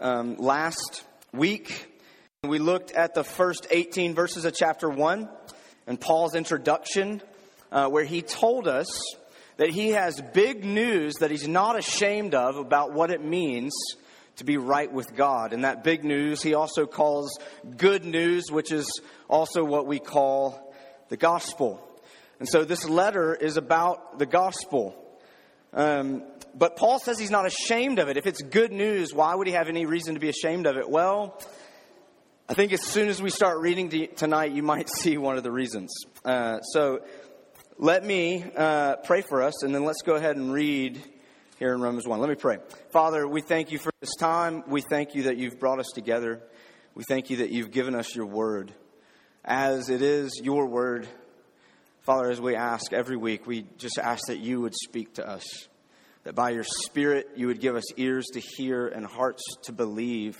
Um, last week, we looked at the first 18 verses of chapter 1 and Paul's introduction, uh, where he told us that he has big news that he's not ashamed of about what it means to be right with God. And that big news he also calls good news, which is also what we call the gospel. And so this letter is about the gospel. Um, but Paul says he's not ashamed of it. If it's good news, why would he have any reason to be ashamed of it? Well, I think as soon as we start reading tonight, you might see one of the reasons. Uh, so let me uh, pray for us, and then let's go ahead and read here in Romans 1. Let me pray. Father, we thank you for this time. We thank you that you've brought us together. We thank you that you've given us your word. As it is your word, Father, as we ask every week, we just ask that you would speak to us that by your Spirit you would give us ears to hear and hearts to believe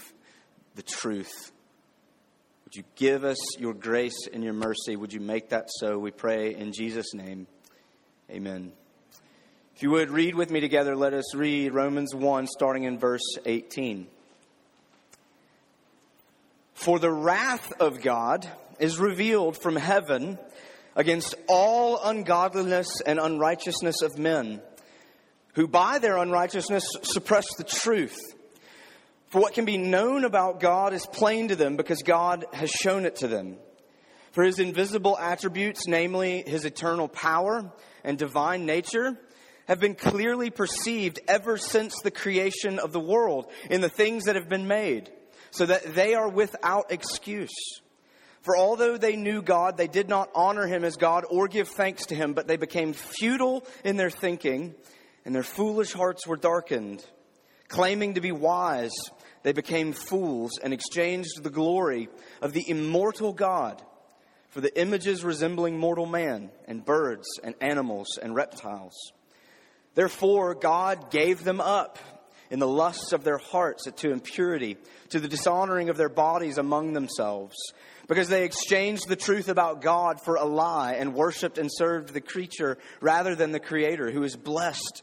the truth. Would you give us your grace and your mercy? Would you make that so? We pray in Jesus' name. Amen. If you would read with me together, let us read Romans 1, starting in verse 18. For the wrath of God is revealed from heaven against all ungodliness and unrighteousness of men who by their unrighteousness suppress the truth. For what can be known about God is plain to them because God has shown it to them. For his invisible attributes, namely his eternal power and divine nature, have been clearly perceived ever since the creation of the world in the things that have been made, so that they are without excuse. For although they knew God, they did not honor him as God or give thanks to him, but they became futile in their thinking and their foolish hearts were darkened. Claiming to be wise, they became fools and exchanged the glory of the immortal God for the images resembling mortal man and birds and animals and reptiles. Therefore, God gave them up in the lusts of their hearts to impurity, to the dishonoring of their bodies among themselves, because they exchanged the truth about God for a lie and worshiped and served the creature rather than the Creator, who is blessed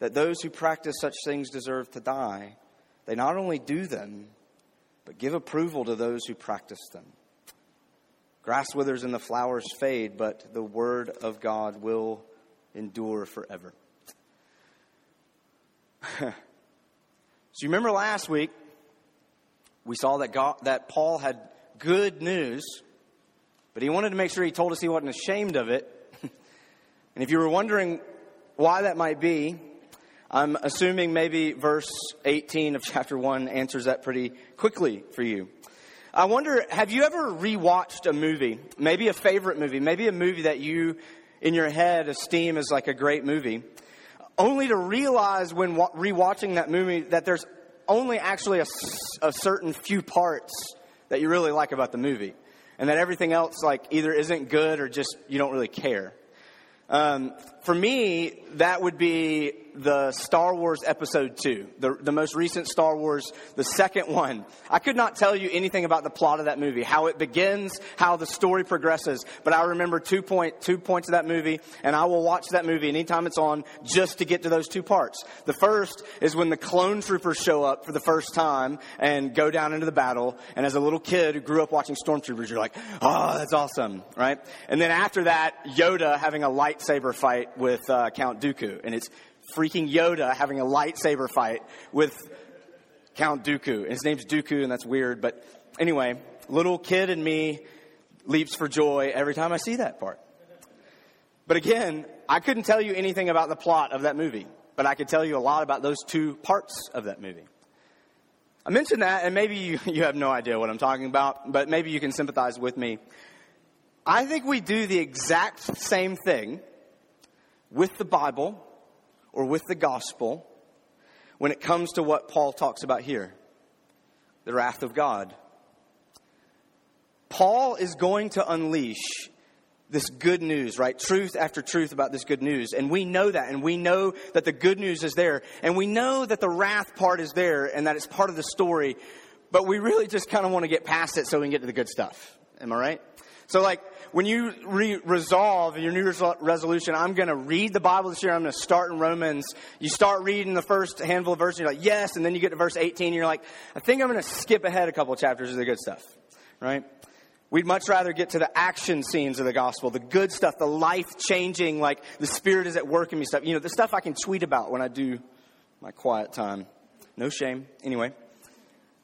that those who practice such things deserve to die, they not only do them, but give approval to those who practice them. Grass withers and the flowers fade, but the word of God will endure forever. so you remember last week we saw that God, that Paul had good news, but he wanted to make sure he told us he wasn't ashamed of it. and if you were wondering why that might be, I'm assuming maybe verse 18 of chapter 1 answers that pretty quickly for you. I wonder, have you ever rewatched a movie? Maybe a favorite movie, maybe a movie that you in your head esteem as like a great movie, only to realize when rewatching that movie that there's only actually a, a certain few parts that you really like about the movie. And that everything else like either isn't good or just you don't really care. Um, for me, that would be the Star Wars Episode 2, the, the most recent Star Wars, the second one. I could not tell you anything about the plot of that movie, how it begins, how the story progresses, but I remember two, point, two points of that movie, and I will watch that movie anytime it's on just to get to those two parts. The first is when the clone troopers show up for the first time and go down into the battle, and as a little kid who grew up watching Stormtroopers, you're like, oh, that's awesome, right? And then after that, Yoda having a lightsaber fight with uh, Count Dooku, and it's freaking Yoda having a lightsaber fight with Count Dooku. And His name's Dooku, and that's weird. But anyway, little kid in me leaps for joy every time I see that part. But again, I couldn't tell you anything about the plot of that movie, but I could tell you a lot about those two parts of that movie. I mentioned that, and maybe you, you have no idea what I'm talking about, but maybe you can sympathize with me. I think we do the exact same thing with the Bible or with the gospel when it comes to what Paul talks about here the wrath of God. Paul is going to unleash this good news, right? Truth after truth about this good news. And we know that, and we know that the good news is there, and we know that the wrath part is there, and that it's part of the story, but we really just kind of want to get past it so we can get to the good stuff. Am I right? So, like, when you re- resolve your New Year's resolution, I'm going to read the Bible this year. I'm going to start in Romans. You start reading the first handful of verses, you're like, yes, and then you get to verse 18, and you're like, I think I'm going to skip ahead a couple chapters of the good stuff, right? We'd much rather get to the action scenes of the gospel, the good stuff, the life changing, like the Spirit is at work in me stuff. You know, the stuff I can tweet about when I do my quiet time. No shame. Anyway,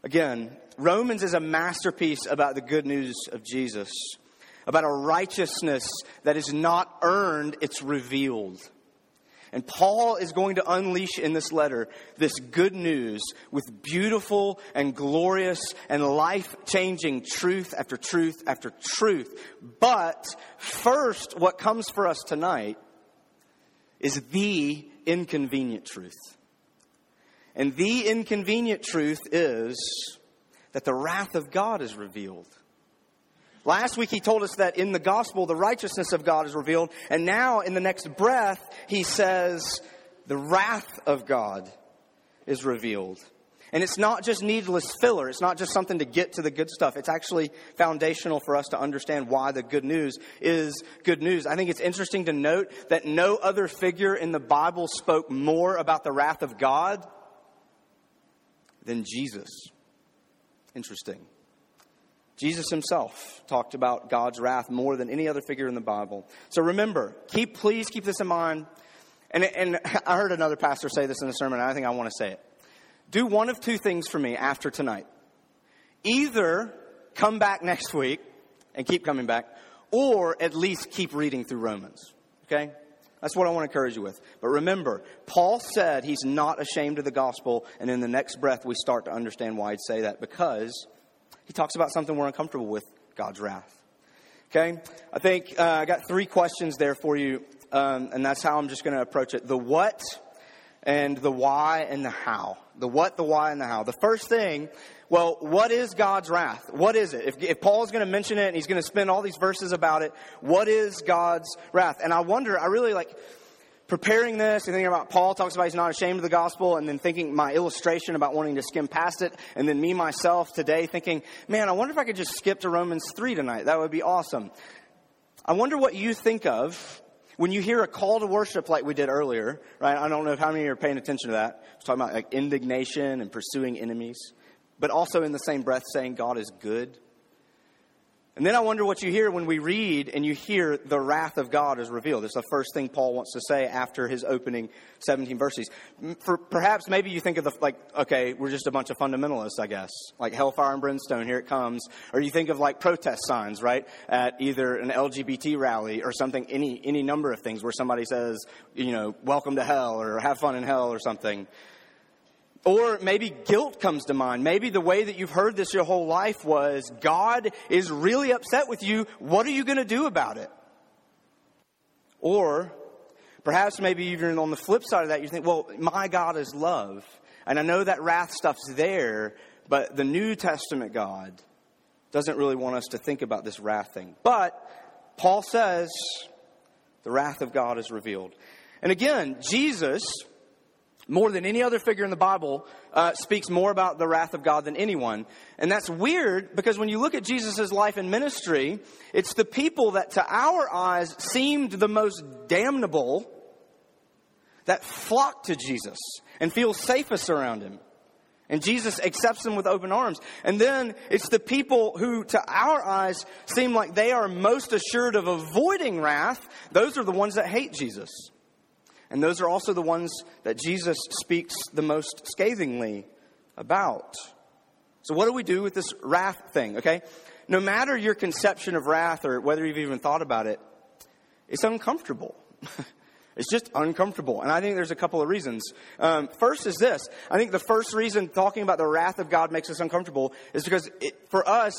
again, Romans is a masterpiece about the good news of Jesus, about a righteousness that is not earned, it's revealed. And Paul is going to unleash in this letter this good news with beautiful and glorious and life changing truth after truth after truth. But first, what comes for us tonight is the inconvenient truth. And the inconvenient truth is that the wrath of God is revealed. Last week he told us that in the gospel the righteousness of God is revealed, and now in the next breath he says the wrath of God is revealed. And it's not just needless filler. It's not just something to get to the good stuff. It's actually foundational for us to understand why the good news is good news. I think it's interesting to note that no other figure in the Bible spoke more about the wrath of God than Jesus. Interesting. Jesus himself talked about God's wrath more than any other figure in the Bible. So remember, keep please keep this in mind. And, and I heard another pastor say this in a sermon, I think I want to say it. Do one of two things for me after tonight. Either come back next week and keep coming back, or at least keep reading through Romans. Okay? That's what I want to encourage you with. But remember, Paul said he's not ashamed of the gospel, and in the next breath we start to understand why he'd say that because he talks about something we're uncomfortable with God's wrath. Okay? I think uh, I got three questions there for you, um, and that's how I'm just going to approach it the what, and the why, and the how. The what, the why, and the how. The first thing, well, what is God's wrath? What is it? If, if Paul's going to mention it and he's going to spend all these verses about it, what is God's wrath? And I wonder, I really like preparing this and thinking about Paul talks about he's not ashamed of the gospel, and then thinking my illustration about wanting to skim past it, and then me myself today thinking, man, I wonder if I could just skip to Romans 3 tonight. That would be awesome. I wonder what you think of when you hear a call to worship like we did earlier, right? I don't know how many are paying attention to that. It's talking about like indignation and pursuing enemies, but also in the same breath saying God is good. And then I wonder what you hear when we read and you hear the wrath of God is revealed. It's the first thing Paul wants to say after his opening 17 verses. For, perhaps maybe you think of the, like, okay, we're just a bunch of fundamentalists, I guess. Like hellfire and brimstone, here it comes. Or you think of like protest signs, right? At either an LGBT rally or something, any, any number of things where somebody says, you know, welcome to hell or have fun in hell or something. Or maybe guilt comes to mind. Maybe the way that you've heard this your whole life was God is really upset with you. What are you going to do about it? Or perhaps maybe even on the flip side of that, you think, well, my God is love. And I know that wrath stuff's there, but the New Testament God doesn't really want us to think about this wrath thing. But Paul says the wrath of God is revealed. And again, Jesus more than any other figure in the Bible, uh, speaks more about the wrath of God than anyone. And that's weird because when you look at Jesus' life and ministry, it's the people that to our eyes seemed the most damnable that flock to Jesus and feel safest around him. And Jesus accepts them with open arms. And then it's the people who, to our eyes, seem like they are most assured of avoiding wrath. Those are the ones that hate Jesus. And those are also the ones that Jesus speaks the most scathingly about. So, what do we do with this wrath thing, okay? No matter your conception of wrath or whether you've even thought about it, it's uncomfortable. it's just uncomfortable. And I think there's a couple of reasons. Um, first is this I think the first reason talking about the wrath of God makes us uncomfortable is because it, for us,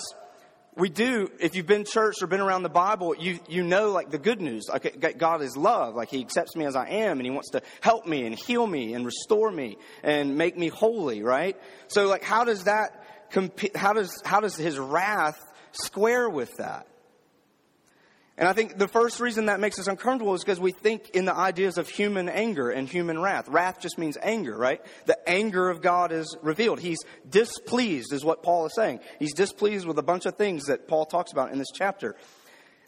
we do, if you've been church or been around the Bible, you, you know like the good news. Like God is love. Like He accepts me as I am and He wants to help me and heal me and restore me and make me holy, right? So like how does that, how does, how does His wrath square with that? And I think the first reason that makes us uncomfortable is because we think in the ideas of human anger and human wrath. Wrath just means anger, right? The anger of God is revealed. He's displeased, is what Paul is saying. He's displeased with a bunch of things that Paul talks about in this chapter.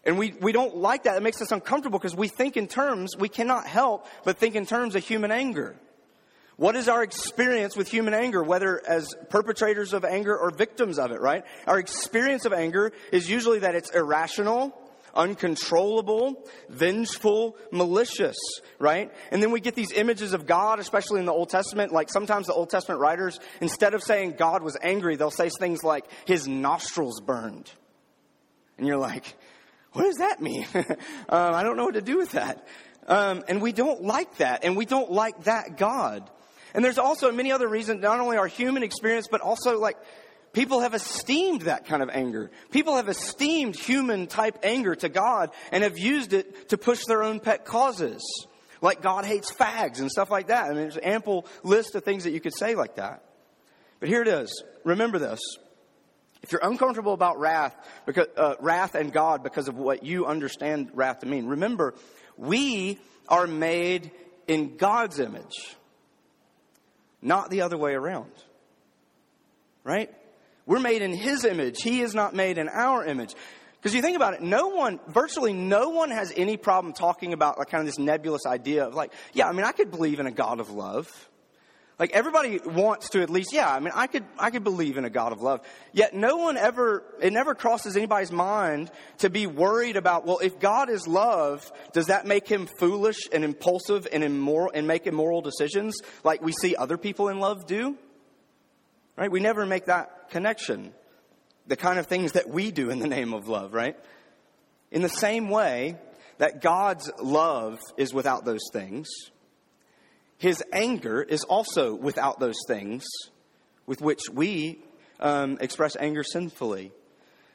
And we, we don't like that. It makes us uncomfortable because we think in terms, we cannot help but think in terms of human anger. What is our experience with human anger, whether as perpetrators of anger or victims of it, right? Our experience of anger is usually that it's irrational, uncontrollable, vengeful, malicious, right? And then we get these images of God, especially in the Old Testament. Like sometimes the Old Testament writers, instead of saying God was angry, they'll say things like, his nostrils burned. And you're like, what does that mean? um, I don't know what to do with that. Um, and we don't like that. And we don't like that God. And there's also many other reasons, not only our human experience, but also like People have esteemed that kind of anger. People have esteemed human type anger to God and have used it to push their own pet causes. Like God hates fags and stuff like that. I mean, there's an ample list of things that you could say like that. But here it is. Remember this. If you're uncomfortable about wrath, because, uh, wrath and God because of what you understand wrath to mean, remember, we are made in God's image, not the other way around. Right? We're made in His image. He is not made in our image. Because you think about it, no one, virtually no one has any problem talking about like kind of this nebulous idea of like, yeah, I mean, I could believe in a God of love. Like everybody wants to at least, yeah, I mean, I could, I could believe in a God of love. Yet no one ever, it never crosses anybody's mind to be worried about, well, if God is love, does that make him foolish and impulsive and immoral and make immoral decisions like we see other people in love do? Right? We never make that connection. The kind of things that we do in the name of love, right? In the same way that God's love is without those things, his anger is also without those things with which we um, express anger sinfully.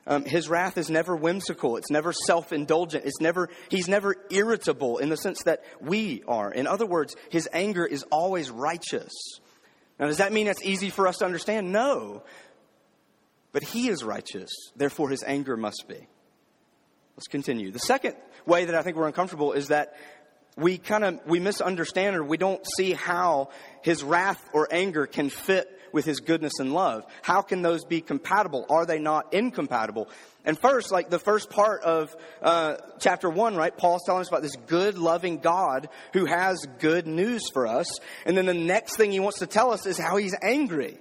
Um, his wrath is never whimsical. It's never self-indulgent. It's never, he's never irritable in the sense that we are. In other words, his anger is always righteous. Now, does that mean that's easy for us to understand? No. But he is righteous, therefore his anger must be. Let's continue. The second way that I think we're uncomfortable is that we kind of we misunderstand or we don't see how his wrath or anger can fit with his goodness and love. How can those be compatible? Are they not incompatible? And first, like the first part of uh, chapter one, right? Paul's telling us about this good, loving God who has good news for us. And then the next thing he wants to tell us is how he's angry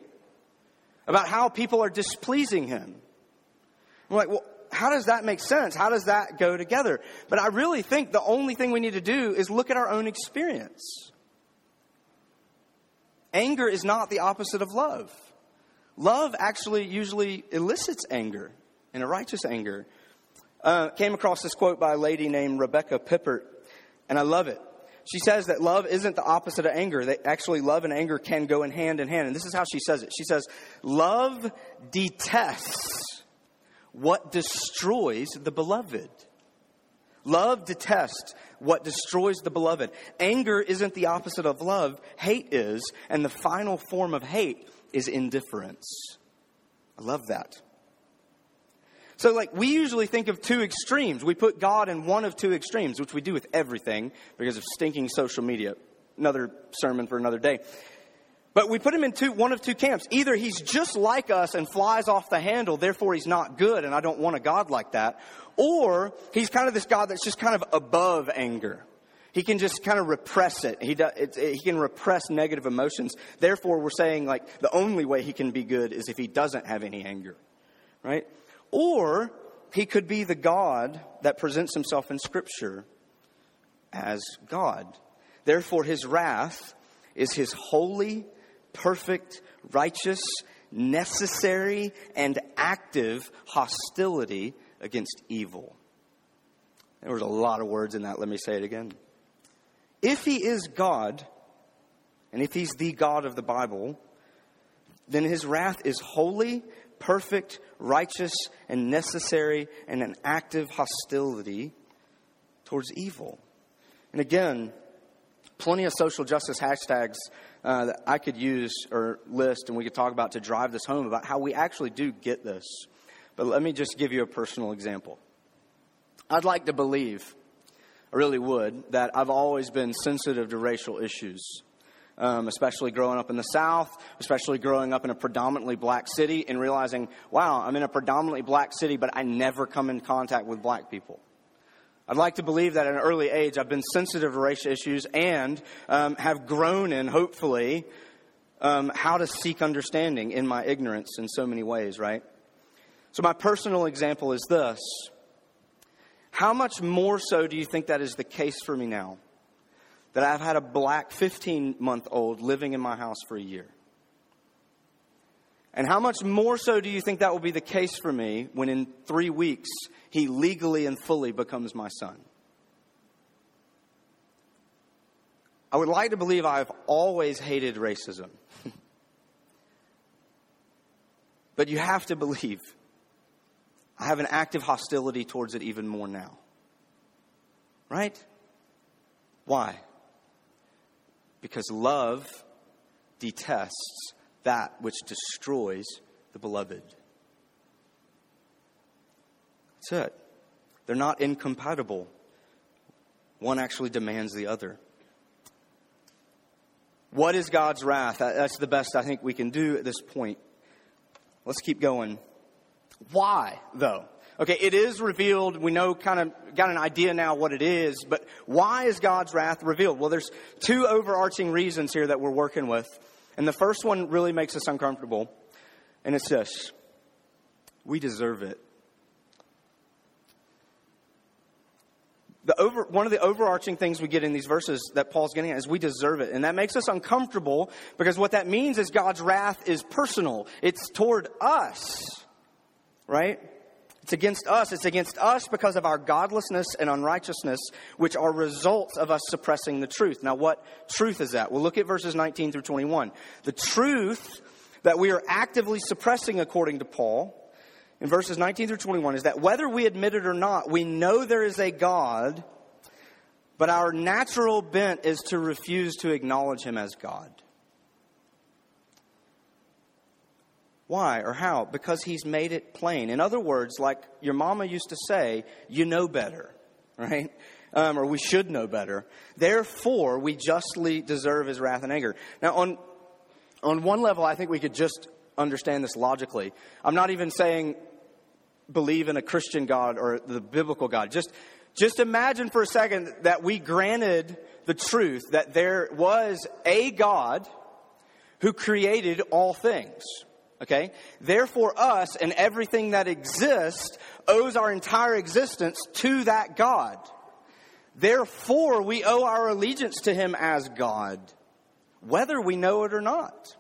about how people are displeasing him. I'm like, well, how does that make sense? How does that go together? But I really think the only thing we need to do is look at our own experience. Anger is not the opposite of love. Love actually usually elicits anger and a righteous anger. Uh, came across this quote by a lady named Rebecca Pippert, and I love it. She says that love isn't the opposite of anger. That actually love and anger can go in hand in hand. And this is how she says it. She says, Love detests what destroys the beloved. Love detests what destroys the beloved. Anger isn't the opposite of love, hate is, and the final form of hate is indifference. I love that. So, like, we usually think of two extremes. We put God in one of two extremes, which we do with everything because of stinking social media. Another sermon for another day. But we put him in two, one of two camps. Either he's just like us and flies off the handle, therefore he's not good, and I don't want a God like that. Or he's kind of this God that's just kind of above anger. He can just kind of repress it. He, does, it, he can repress negative emotions. Therefore, we're saying like the only way he can be good is if he doesn't have any anger, right? Or he could be the God that presents himself in Scripture as God. Therefore, his wrath is his holy, perfect, righteous, necessary, and active hostility against evil. There was a lot of words in that. Let me say it again. If he is God, and if he's the God of the Bible, then his wrath is holy, perfect, righteous, and necessary, and an active hostility towards evil. And again, plenty of social justice hashtags uh, that I could use or list, and we could talk about to drive this home about how we actually do get this. But let me just give you a personal example. I'd like to believe, I really would, that I've always been sensitive to racial issues. Um, especially growing up in the South, especially growing up in a predominantly black city, and realizing, wow, I'm in a predominantly black city, but I never come in contact with black people. I'd like to believe that at an early age I've been sensitive to racial issues and um, have grown in, hopefully, um, how to seek understanding in my ignorance in so many ways, right? So, my personal example is this How much more so do you think that is the case for me now? That I've had a black 15 month old living in my house for a year. And how much more so do you think that will be the case for me when in three weeks he legally and fully becomes my son? I would like to believe I've always hated racism. but you have to believe I have an active hostility towards it even more now. Right? Why? Because love detests that which destroys the beloved. That's it. They're not incompatible. One actually demands the other. What is God's wrath? That's the best I think we can do at this point. Let's keep going. Why, though? Okay, it is revealed. We know kind of got an idea now what it is, but why is God's wrath revealed? Well, there's two overarching reasons here that we're working with. And the first one really makes us uncomfortable, and it's this we deserve it. The over, one of the overarching things we get in these verses that Paul's getting at is we deserve it. And that makes us uncomfortable because what that means is God's wrath is personal. It's toward us, right? It's against us. It's against us because of our godlessness and unrighteousness, which are results of us suppressing the truth. Now, what truth is that? Well, look at verses 19 through 21. The truth that we are actively suppressing, according to Paul, in verses 19 through 21, is that whether we admit it or not, we know there is a God, but our natural bent is to refuse to acknowledge him as God. Why or how? Because he's made it plain. In other words, like your mama used to say, you know better, right? Um, or we should know better. Therefore, we justly deserve his wrath and anger. Now, on, on one level, I think we could just understand this logically. I'm not even saying believe in a Christian God or the biblical God. Just, just imagine for a second that we granted the truth that there was a God who created all things. Okay? Therefore, us and everything that exists owes our entire existence to that God. Therefore, we owe our allegiance to Him as God, whether we know it or not.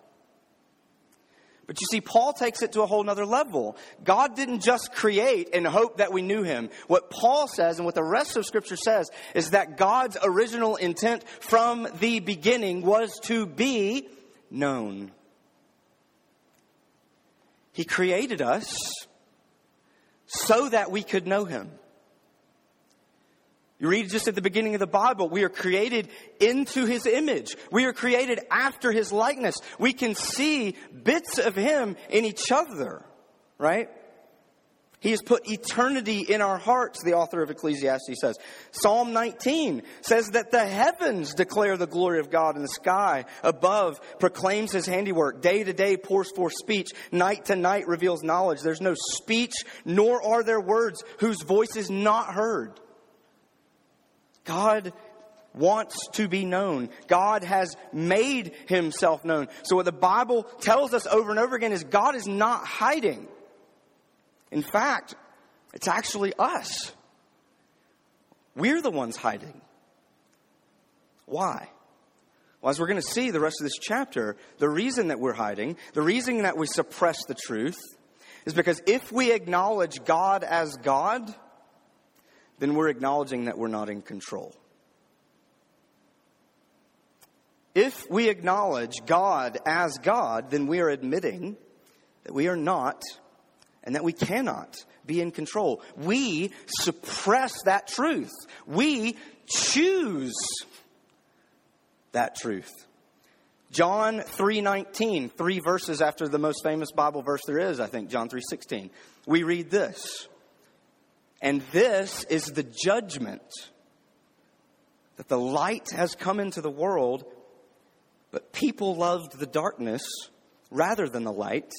But you see, Paul takes it to a whole nother level. God didn't just create and hope that we knew him. What Paul says and what the rest of scripture says is that God's original intent from the beginning was to be known. He created us so that we could know Him. You read just at the beginning of the Bible, we are created into His image. We are created after His likeness. We can see bits of Him in each other, right? He has put eternity in our hearts, the author of Ecclesiastes says. Psalm 19 says that the heavens declare the glory of God, and the sky above proclaims his handiwork. Day to day pours forth speech, night to night reveals knowledge. There's no speech, nor are there words whose voice is not heard. God wants to be known. God has made himself known. So what the Bible tells us over and over again is God is not hiding. In fact, it's actually us. We're the ones hiding. Why? Well, as we're going to see the rest of this chapter, the reason that we're hiding, the reason that we suppress the truth, is because if we acknowledge God as God, then we're acknowledging that we're not in control. If we acknowledge God as God, then we are admitting that we are not and that we cannot be in control. We suppress that truth. We choose that truth. John 3:19, 3 verses after the most famous Bible verse there is, I think, John 3:16. We read this. And this is the judgment that the light has come into the world but people loved the darkness rather than the light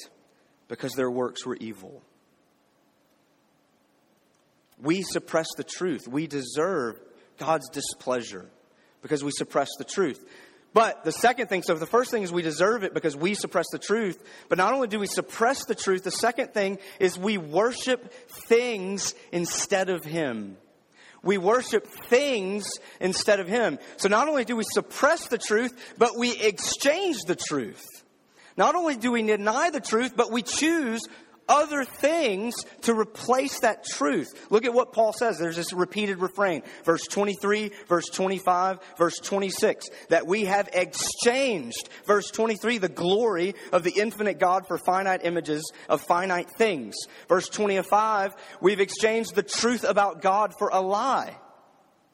because their works were evil. We suppress the truth. We deserve God's displeasure because we suppress the truth. But the second thing, so the first thing is we deserve it because we suppress the truth. But not only do we suppress the truth, the second thing is we worship things instead of Him we worship things instead of Him. So not only do we suppress the truth, but we exchange the truth. Not only do we deny the truth, but we choose other things to replace that truth. Look at what Paul says. There's this repeated refrain. Verse 23, verse 25, verse 26. That we have exchanged, verse 23, the glory of the infinite God for finite images of finite things. Verse 25, we've exchanged the truth about God for a lie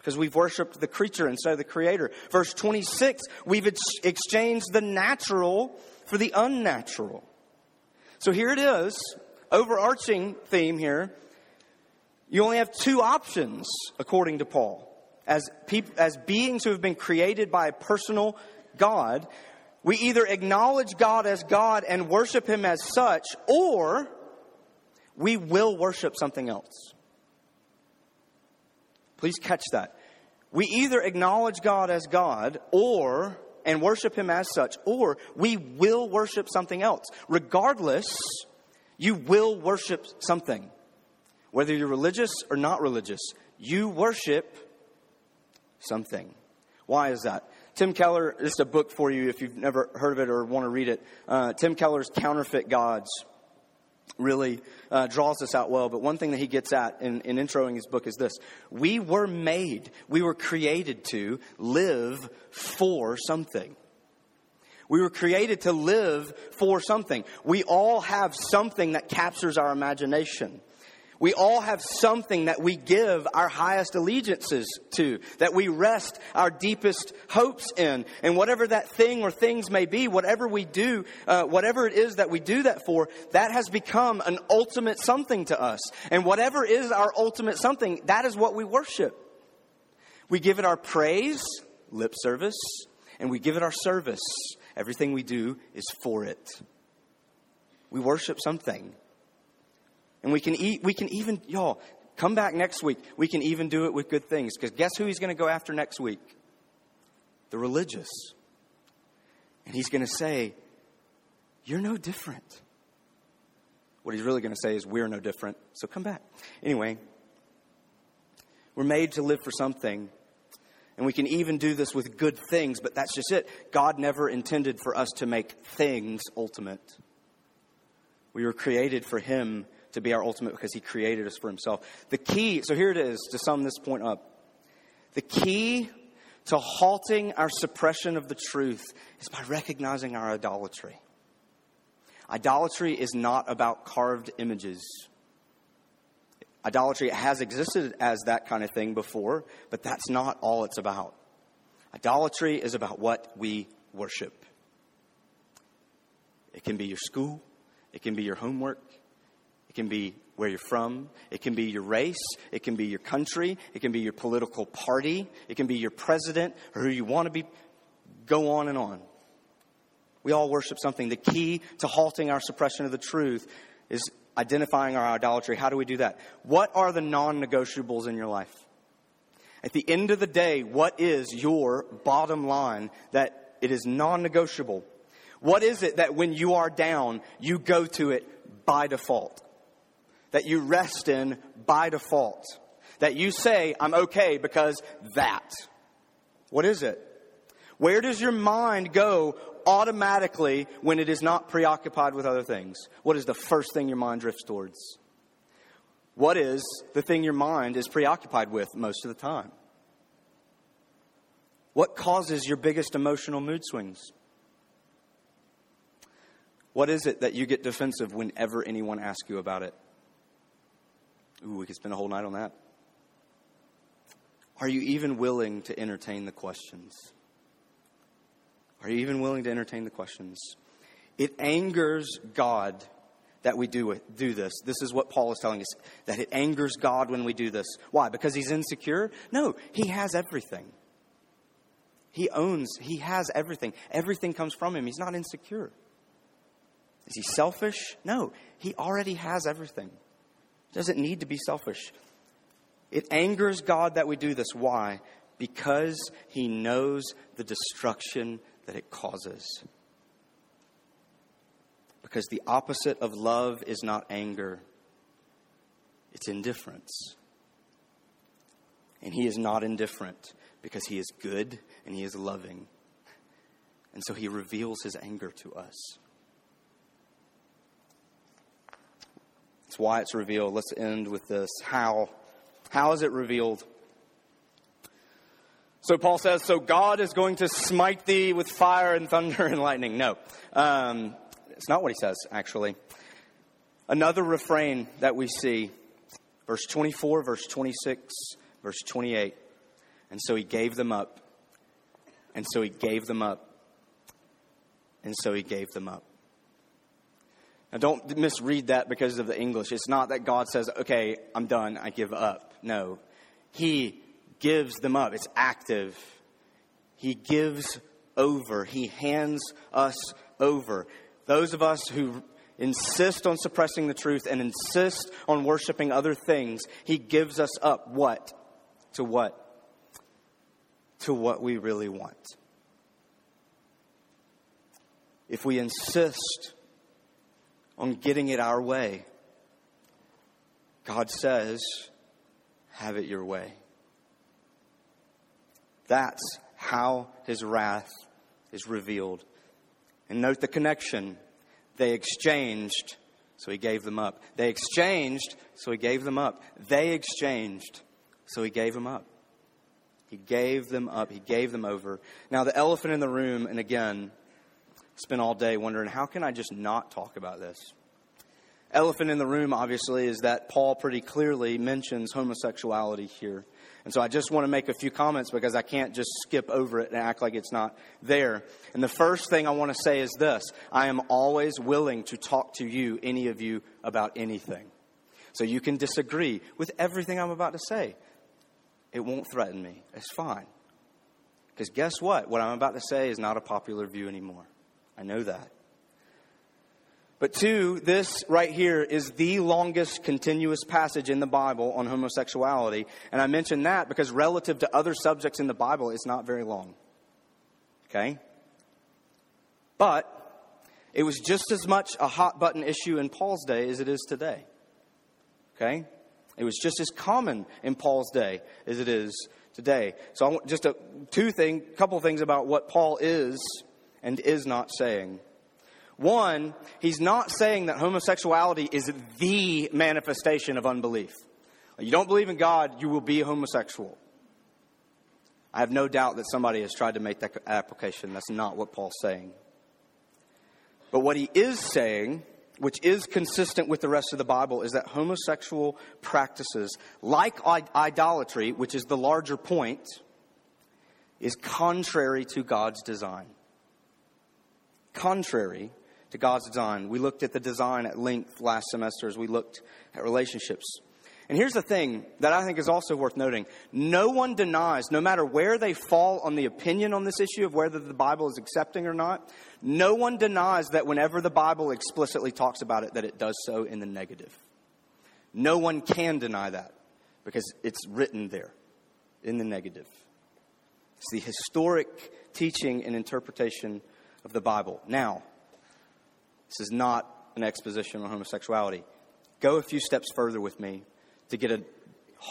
because we've worshiped the creature instead of the creator. Verse 26, we've ex- exchanged the natural for the unnatural. So here it is, overarching theme here. You only have two options, according to Paul. As, as beings who have been created by a personal God, we either acknowledge God as God and worship Him as such, or we will worship something else. Please catch that. We either acknowledge God as God, or and worship Him as such, or we will worship something else. Regardless, you will worship something. Whether you're religious or not religious, you worship something. Why is that? Tim Keller, just a book for you if you've never heard of it or want to read it. Uh, Tim Keller's Counterfeit Gods really uh, draws this out well. But one thing that he gets at in, in introing his book is this We were made, we were created to live for something. We were created to live for something. We all have something that captures our imagination. We all have something that we give our highest allegiances to, that we rest our deepest hopes in. And whatever that thing or things may be, whatever we do, uh, whatever it is that we do that for, that has become an ultimate something to us. And whatever is our ultimate something, that is what we worship. We give it our praise, lip service, and we give it our service. Everything we do is for it. We worship something. And we can eat, we can even, y'all, come back next week. We can even do it with good things. Because guess who he's going to go after next week? The religious. And he's going to say, You're no different. What he's really going to say is, We're no different. So come back. Anyway, we're made to live for something. And we can even do this with good things, but that's just it. God never intended for us to make things ultimate. We were created for Him to be our ultimate because He created us for Himself. The key, so here it is to sum this point up. The key to halting our suppression of the truth is by recognizing our idolatry. Idolatry is not about carved images. Idolatry has existed as that kind of thing before, but that's not all it's about. Idolatry is about what we worship. It can be your school, it can be your homework, it can be where you're from. It can be your race. It can be your country. It can be your political party. It can be your president or who you want to be. Go on and on. We all worship something. The key to halting our suppression of the truth is identifying our idolatry. How do we do that? What are the non negotiables in your life? At the end of the day, what is your bottom line that it is non negotiable? What is it that when you are down, you go to it by default? That you rest in by default. That you say, I'm okay because that. What is it? Where does your mind go automatically when it is not preoccupied with other things? What is the first thing your mind drifts towards? What is the thing your mind is preoccupied with most of the time? What causes your biggest emotional mood swings? What is it that you get defensive whenever anyone asks you about it? Ooh, we could spend a whole night on that. Are you even willing to entertain the questions? Are you even willing to entertain the questions? It angers God that we do, it, do this. This is what Paul is telling us that it angers God when we do this. Why? Because he's insecure? No, he has everything. He owns, he has everything. Everything comes from him. He's not insecure. Is he selfish? No, he already has everything. Doesn't need to be selfish. It angers God that we do this. Why? Because he knows the destruction that it causes. Because the opposite of love is not anger, it's indifference. And he is not indifferent because he is good and he is loving. And so he reveals his anger to us. That's why it's revealed. Let's end with this. How? How is it revealed? So Paul says, so God is going to smite thee with fire and thunder and lightning. No. Um, it's not what he says, actually. Another refrain that we see, verse 24, verse 26, verse 28. And so he gave them up. And so he gave them up. And so he gave them up. Now, don't misread that because of the English. It's not that God says, okay, I'm done, I give up. No. He gives them up, it's active. He gives over, He hands us over. Those of us who insist on suppressing the truth and insist on worshiping other things, He gives us up what? To what? To what we really want. If we insist on getting it our way. God says, have it your way. That's how his wrath is revealed. And note the connection. They exchanged, so he gave them up. They exchanged, so he gave them up. They exchanged, so he gave them up. He gave them up. He gave them over. Now, the elephant in the room, and again, spent all day wondering how can I just not talk about this? Elephant in the room, obviously, is that Paul pretty clearly mentions homosexuality here. And so I just want to make a few comments because I can't just skip over it and act like it's not there. And the first thing I want to say is this I am always willing to talk to you, any of you, about anything. So you can disagree with everything I'm about to say. It won't threaten me. It's fine. Because guess what? What I'm about to say is not a popular view anymore. I know that. But two, this right here is the longest continuous passage in the Bible on homosexuality. And I mention that because relative to other subjects in the Bible, it's not very long. Okay? But it was just as much a hot button issue in Paul's day as it is today. Okay? It was just as common in Paul's day as it is today. So I want just a two thing, couple things about what Paul is and is not saying. One, he's not saying that homosexuality is the manifestation of unbelief. You don't believe in God, you will be homosexual. I have no doubt that somebody has tried to make that application. That's not what Paul's saying. But what he is saying, which is consistent with the rest of the Bible, is that homosexual practices, like idolatry, which is the larger point, is contrary to God's design contrary to God's design. We looked at the design at length last semester as we looked at relationships. And here's the thing that I think is also worth noting. No one denies, no matter where they fall on the opinion on this issue of whether the Bible is accepting or not, no one denies that whenever the Bible explicitly talks about it, that it does so in the negative. No one can deny that because it's written there in the negative. It's the historic teaching and interpretation of the Bible. Now, this is not an exposition on homosexuality. Go a few steps further with me to get a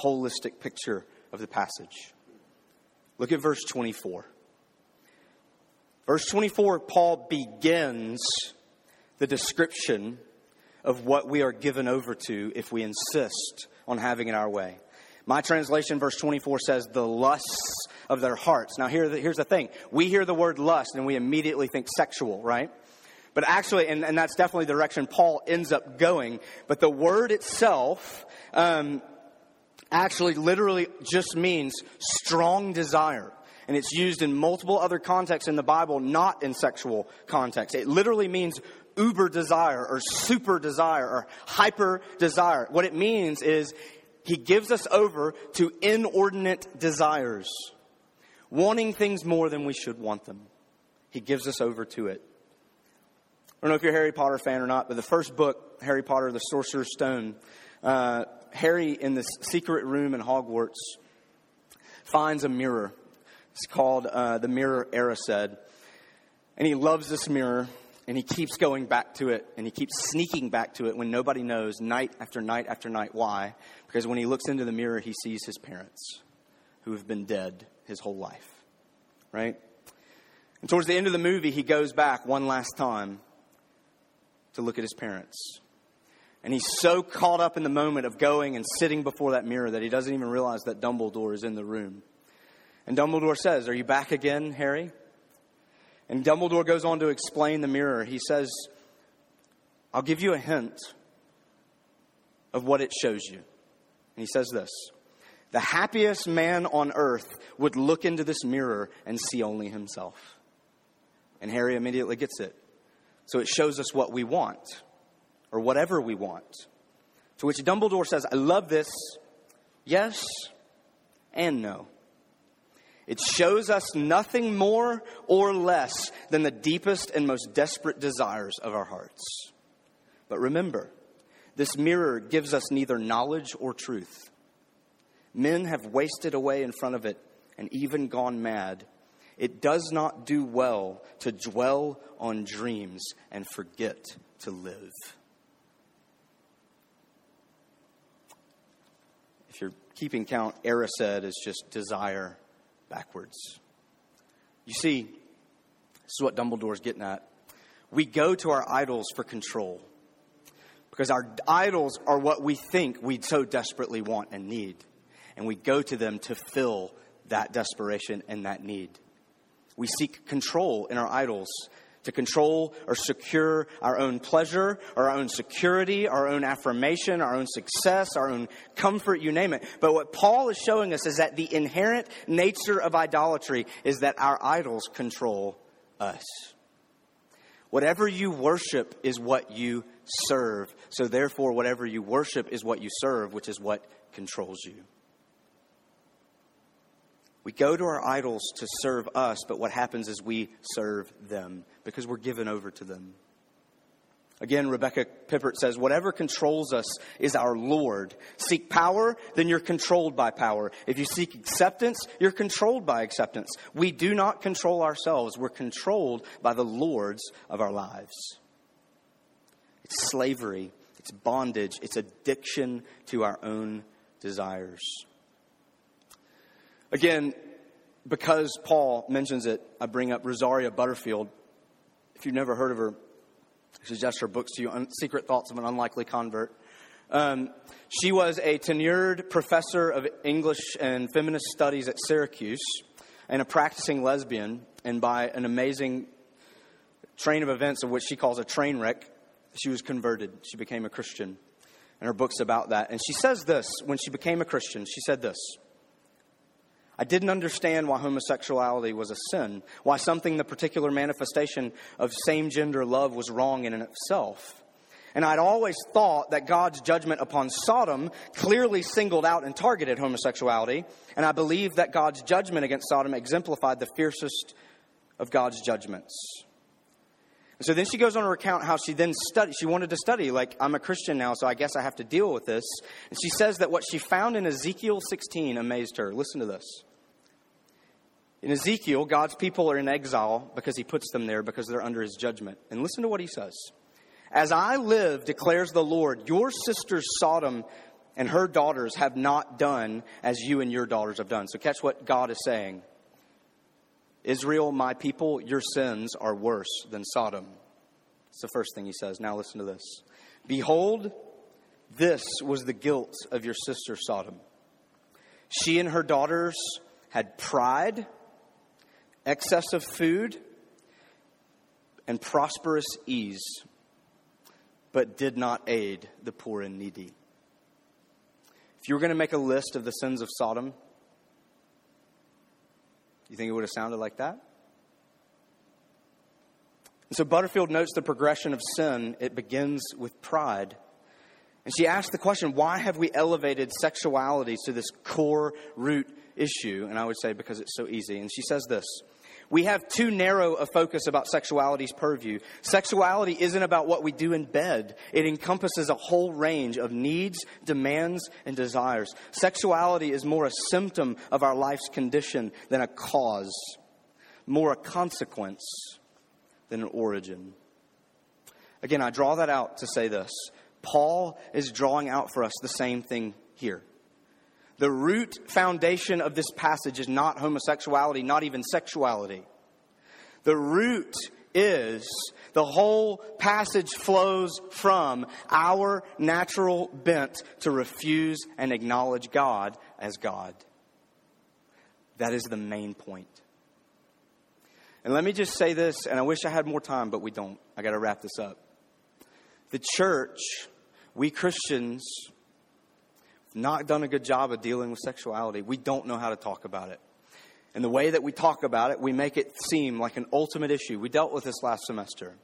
holistic picture of the passage. Look at verse 24. Verse 24, Paul begins the description of what we are given over to if we insist on having it our way. My translation, verse 24, says, the lusts of their hearts. Now, here, here's the thing. We hear the word lust and we immediately think sexual, right? But actually, and, and that's definitely the direction Paul ends up going, but the word itself um, actually literally just means strong desire. And it's used in multiple other contexts in the Bible, not in sexual context. It literally means uber desire or super desire or hyper desire. What it means is he gives us over to inordinate desires, wanting things more than we should want them. He gives us over to it. I don't know if you're a Harry Potter fan or not, but the first book, Harry Potter, The Sorcerer's Stone, uh, Harry in this secret room in Hogwarts finds a mirror. It's called uh, the Mirror Erised. And he loves this mirror, and he keeps going back to it, and he keeps sneaking back to it when nobody knows, night after night after night. Why? Because when he looks into the mirror, he sees his parents who have been dead his whole life. Right? And towards the end of the movie, he goes back one last time to look at his parents. And he's so caught up in the moment of going and sitting before that mirror that he doesn't even realize that Dumbledore is in the room. And Dumbledore says, Are you back again, Harry? And Dumbledore goes on to explain the mirror. He says, I'll give you a hint of what it shows you. And he says this The happiest man on earth would look into this mirror and see only himself. And Harry immediately gets it. So it shows us what we want or whatever we want. To which Dumbledore says, I love this. Yes and no. It shows us nothing more or less than the deepest and most desperate desires of our hearts. But remember, this mirror gives us neither knowledge or truth. Men have wasted away in front of it and even gone mad. It does not do well to dwell on dreams and forget to live. If you're keeping count, Erised is just desire backwards. You see, this is what Dumbledore's getting at. We go to our idols for control because our idols are what we think we so desperately want and need. And we go to them to fill that desperation and that need. We seek control in our idols to control or secure our own pleasure, our own security, our own affirmation, our own success, our own comfort, you name it. But what Paul is showing us is that the inherent nature of idolatry is that our idols control us. Whatever you worship is what you serve. So therefore, whatever you worship is what you serve, which is what controls you. We go to our idols to serve us, but what happens is we serve them because we're given over to them. Again, Rebecca Pippert says, whatever controls us is our Lord. Seek power, then you're controlled by power. If you seek acceptance, you're controlled by acceptance. We do not control ourselves. We're controlled by the Lords of our lives. It's slavery, it's bondage, it's addiction to our own desires. Again, because Paul mentions it, I bring up Rosaria Butterfield. If you've never heard of her, I suggest her books to you Secret Thoughts of an Unlikely Convert. Um, she was a tenured professor of English and feminist studies at Syracuse and a practicing lesbian, and by an amazing train of events of which she calls a train wreck, she was converted. She became a Christian. And her book's about that. And she says this when she became a Christian, she said this. I didn't understand why homosexuality was a sin, why something, the particular manifestation of same gender love, was wrong in and itself. And I'd always thought that God's judgment upon Sodom clearly singled out and targeted homosexuality. And I believed that God's judgment against Sodom exemplified the fiercest of God's judgments. And so then she goes on to recount how she then studied. She wanted to study, like, I'm a Christian now, so I guess I have to deal with this. And she says that what she found in Ezekiel 16 amazed her. Listen to this. In Ezekiel, God's people are in exile because he puts them there because they're under his judgment. And listen to what he says. As I live, declares the Lord, your sister Sodom and her daughters have not done as you and your daughters have done. So catch what God is saying. Israel, my people, your sins are worse than Sodom. It's the first thing he says. Now listen to this. Behold, this was the guilt of your sister Sodom. She and her daughters had pride, excess of food, and prosperous ease, but did not aid the poor and needy. If you were going to make a list of the sins of Sodom, you think it would have sounded like that? And so Butterfield notes the progression of sin. It begins with pride. And she asks the question why have we elevated sexuality to this core root issue? And I would say because it's so easy. And she says this we have too narrow a focus about sexuality's purview. Sexuality isn't about what we do in bed, it encompasses a whole range of needs, demands, and desires. Sexuality is more a symptom of our life's condition than a cause, more a consequence than an origin. Again, I draw that out to say this Paul is drawing out for us the same thing here. The root foundation of this passage is not homosexuality, not even sexuality. The root is the whole passage flows from our natural bent to refuse and acknowledge God as God. That is the main point. And let me just say this, and I wish I had more time, but we don't. I got to wrap this up. The church, we Christians, not done a good job of dealing with sexuality. We don't know how to talk about it. And the way that we talk about it, we make it seem like an ultimate issue. We dealt with this last semester.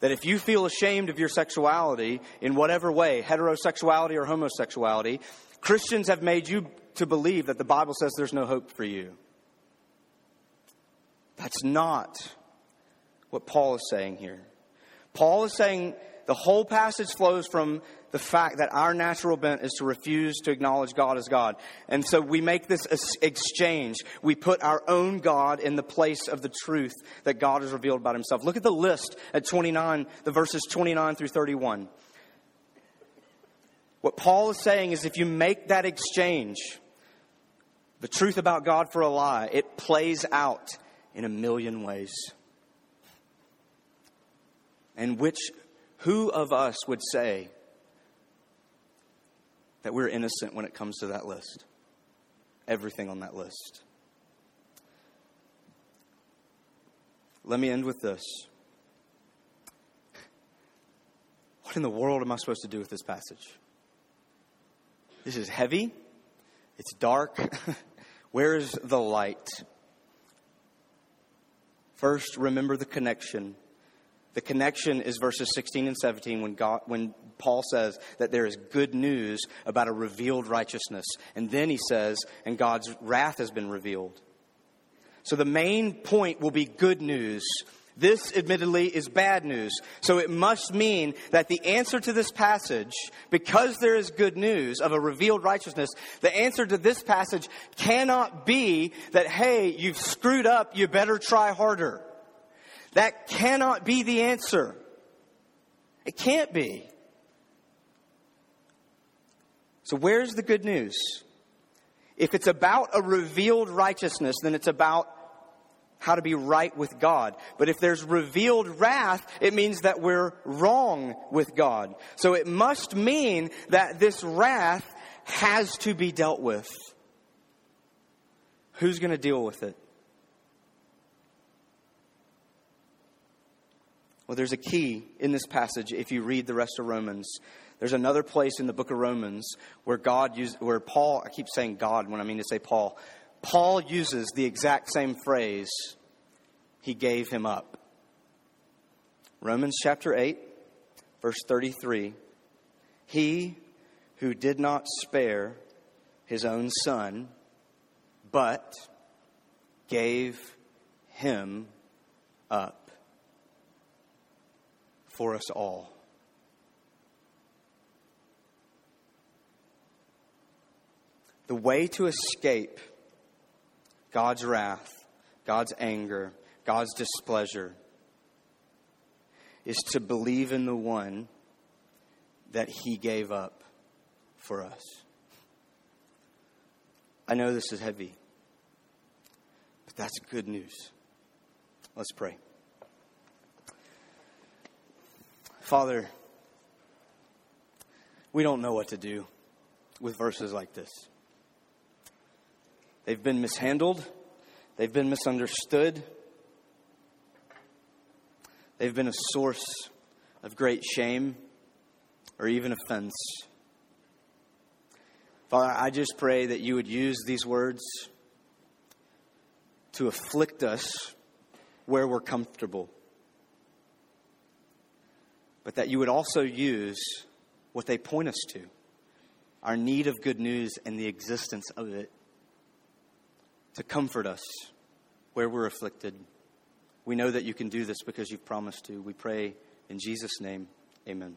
That if you feel ashamed of your sexuality in whatever way, heterosexuality or homosexuality, Christians have made you to believe that the Bible says there's no hope for you. That's not what Paul is saying here. Paul is saying the whole passage flows from the fact that our natural bent is to refuse to acknowledge God as God. And so we make this exchange. We put our own God in the place of the truth that God has revealed about himself. Look at the list at 29, the verses 29 through 31. What Paul is saying is if you make that exchange, the truth about God for a lie, it plays out in a million ways. And which, who of us would say, that we're innocent when it comes to that list. Everything on that list. Let me end with this. What in the world am I supposed to do with this passage? This is heavy. It's dark. Where is the light? First, remember the connection the connection is verses 16 and 17 when, God, when Paul says that there is good news about a revealed righteousness. And then he says, and God's wrath has been revealed. So the main point will be good news. This, admittedly, is bad news. So it must mean that the answer to this passage, because there is good news of a revealed righteousness, the answer to this passage cannot be that, hey, you've screwed up, you better try harder. That cannot be the answer. It can't be. So, where's the good news? If it's about a revealed righteousness, then it's about how to be right with God. But if there's revealed wrath, it means that we're wrong with God. So it must mean that this wrath has to be dealt with. Who's going to deal with it? Well, there's a key in this passage if you read the rest of Romans. There's another place in the book of Romans where God used, where Paul, I keep saying God when I mean to say Paul. Paul uses the exact same phrase, he gave him up. Romans chapter 8, verse 33. He who did not spare his own son, but gave him up for us all. The way to escape God's wrath, God's anger, God's displeasure is to believe in the one that He gave up for us. I know this is heavy, but that's good news. Let's pray. Father, we don't know what to do with verses like this. They've been mishandled, they've been misunderstood, they've been a source of great shame or even offense. Father, I just pray that you would use these words to afflict us where we're comfortable, but that you would also use what they point us to our need of good news and the existence of it to comfort us where we're afflicted. We know that you can do this because you've promised to. We pray in Jesus' name, amen.